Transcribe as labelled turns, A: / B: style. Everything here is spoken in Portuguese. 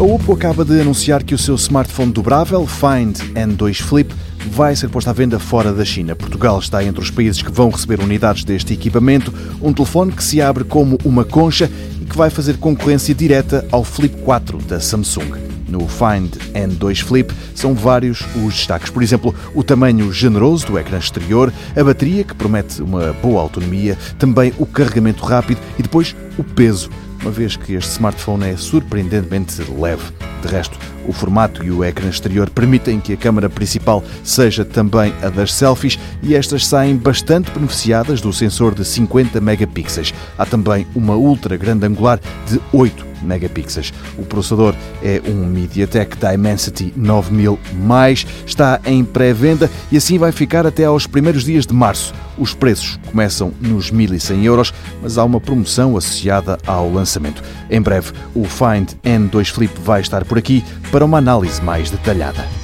A: A Oppo acaba de anunciar que o seu smartphone dobrável, Find N2 Flip, vai ser posto à venda fora da China. Portugal está entre os países que vão receber unidades deste equipamento, um telefone que se abre como uma concha e que vai fazer concorrência direta ao Flip 4 da Samsung. No Find N2 Flip são vários os destaques. Por exemplo, o tamanho generoso do ecrã exterior, a bateria, que promete uma boa autonomia, também o carregamento rápido e depois o peso uma vez que este smartphone é surpreendentemente leve. De resto, o formato e o ecrã exterior permitem que a câmara principal seja também a das selfies e estas saem bastante beneficiadas do sensor de 50 megapixels. Há também uma ultra grande angular de 8 megapixels. O processador é um MediaTek Dimensity 9000+, está em pré-venda e assim vai ficar até aos primeiros dias de março. Os preços começam nos 1.100 euros, mas há uma promoção associada ao lançamento. Em breve, o Find N2 Flip vai estar por aqui para uma análise mais detalhada.